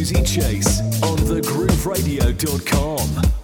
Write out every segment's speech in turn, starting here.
Susie Chase on thegrooveradio.com.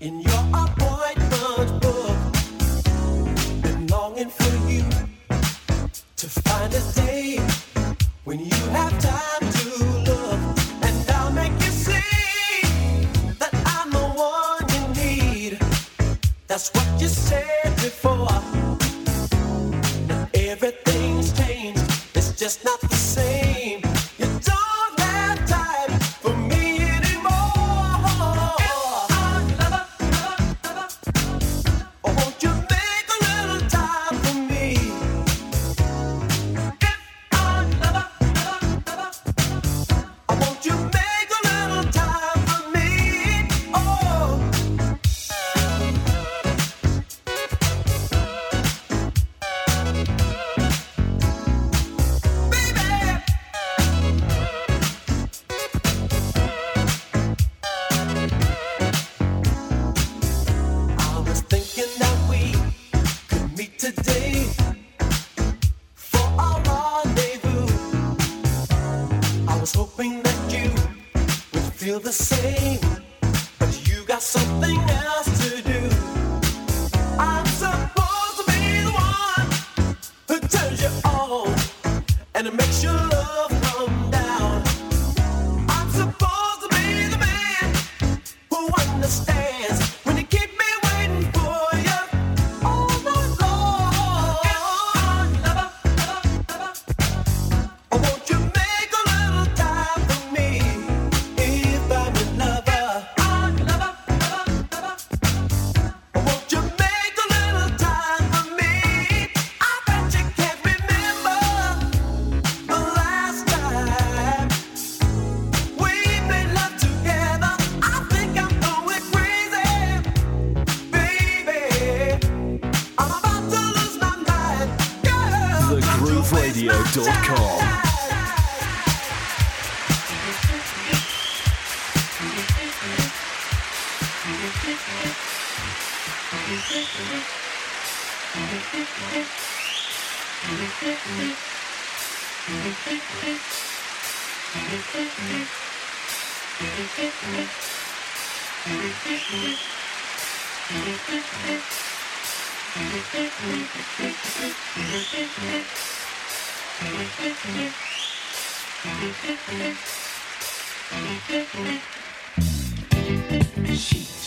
In your appointment book, been longing for you to find a day when you have time to and I'll make you see that I'm the one you need. That's what you say. She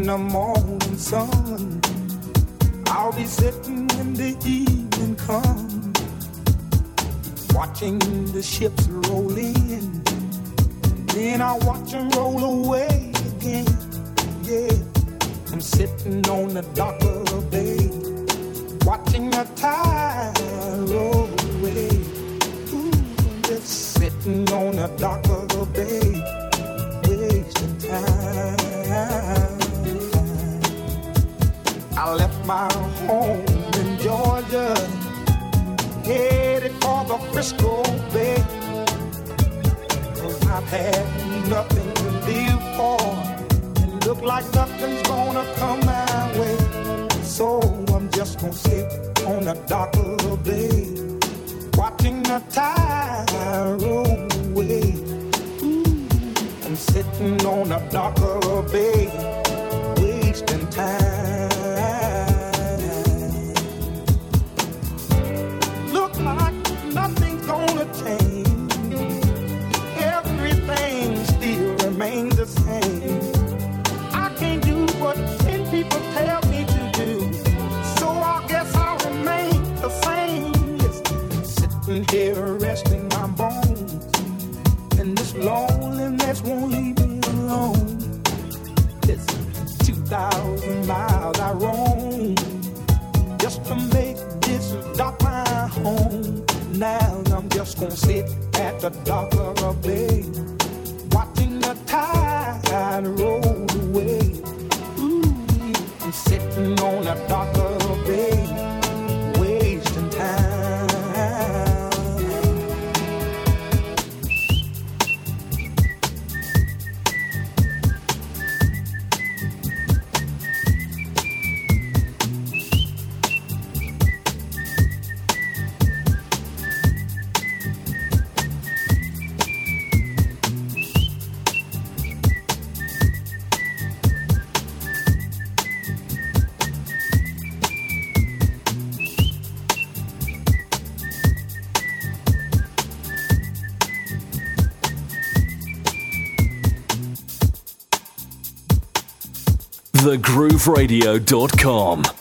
in the morning sun. I'll be sitting when the evening comes, watching the ships roll in. Then I watch them roll away again. Yeah, I'm sitting on the dock of the bay, watching the tide roll away. Ooh, just sitting on the dock of the bay, Frisco Bay. Cause I've had nothing to live for, and look like nothing's gonna come my way. So I'm just gonna sit on the dock of the bay, watching the tide roll away. I'm sitting on the dock of the bay, wasting time. The dock of the thegrooveradio.com.